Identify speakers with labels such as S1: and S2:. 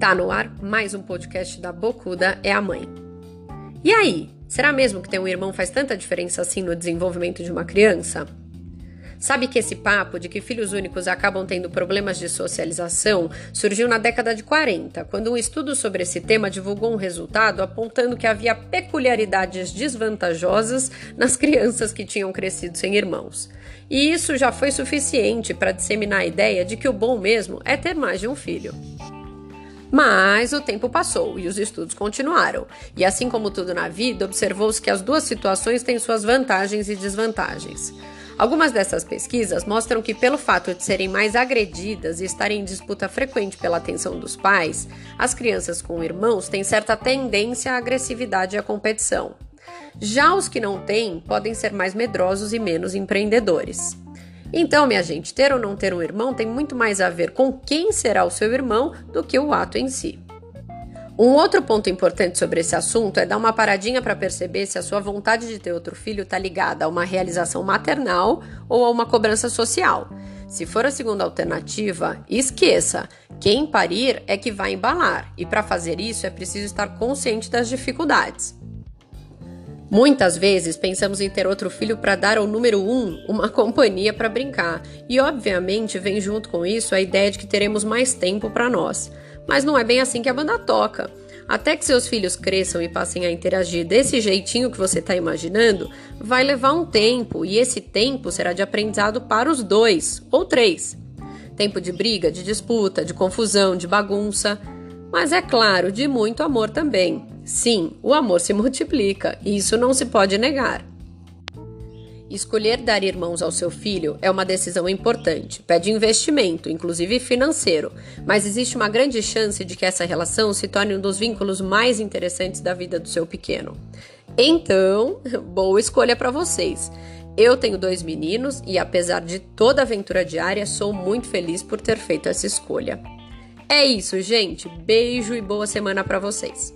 S1: Tá no ar mais um podcast da Bocuda é a mãe. E aí, será mesmo que ter um irmão faz tanta diferença assim no desenvolvimento de uma criança? Sabe que esse papo de que filhos únicos acabam tendo problemas de socialização surgiu na década de 40, quando um estudo sobre esse tema divulgou um resultado apontando que havia peculiaridades desvantajosas nas crianças que tinham crescido sem irmãos. E isso já foi suficiente para disseminar a ideia de que o bom mesmo é ter mais de um filho. Mas o tempo passou e os estudos continuaram. E assim como tudo na vida, observou-se que as duas situações têm suas vantagens e desvantagens. Algumas dessas pesquisas mostram que, pelo fato de serem mais agredidas e estarem em disputa frequente pela atenção dos pais, as crianças com irmãos têm certa tendência à agressividade e à competição. Já os que não têm podem ser mais medrosos e menos empreendedores. Então, minha gente, ter ou não ter um irmão tem muito mais a ver com quem será o seu irmão do que o ato em si. Um outro ponto importante sobre esse assunto é dar uma paradinha para perceber se a sua vontade de ter outro filho está ligada a uma realização maternal ou a uma cobrança social. Se for a segunda alternativa, esqueça: quem parir é que vai embalar, e para fazer isso é preciso estar consciente das dificuldades. Muitas vezes pensamos em ter outro filho para dar ao número um uma companhia para brincar, e obviamente vem junto com isso a ideia de que teremos mais tempo para nós. Mas não é bem assim que a banda toca. Até que seus filhos cresçam e passem a interagir desse jeitinho que você está imaginando, vai levar um tempo e esse tempo será de aprendizado para os dois ou três. Tempo de briga, de disputa, de confusão, de bagunça. Mas é claro, de muito amor também. Sim, o amor se multiplica e isso não se pode negar. Escolher dar irmãos ao seu filho é uma decisão importante, pede investimento, inclusive financeiro, mas existe uma grande chance de que essa relação se torne um dos vínculos mais interessantes da vida do seu pequeno. Então, boa escolha para vocês. Eu tenho dois meninos e, apesar de toda a aventura diária, sou muito feliz por ter feito essa escolha. É isso, gente. Beijo e boa semana para vocês.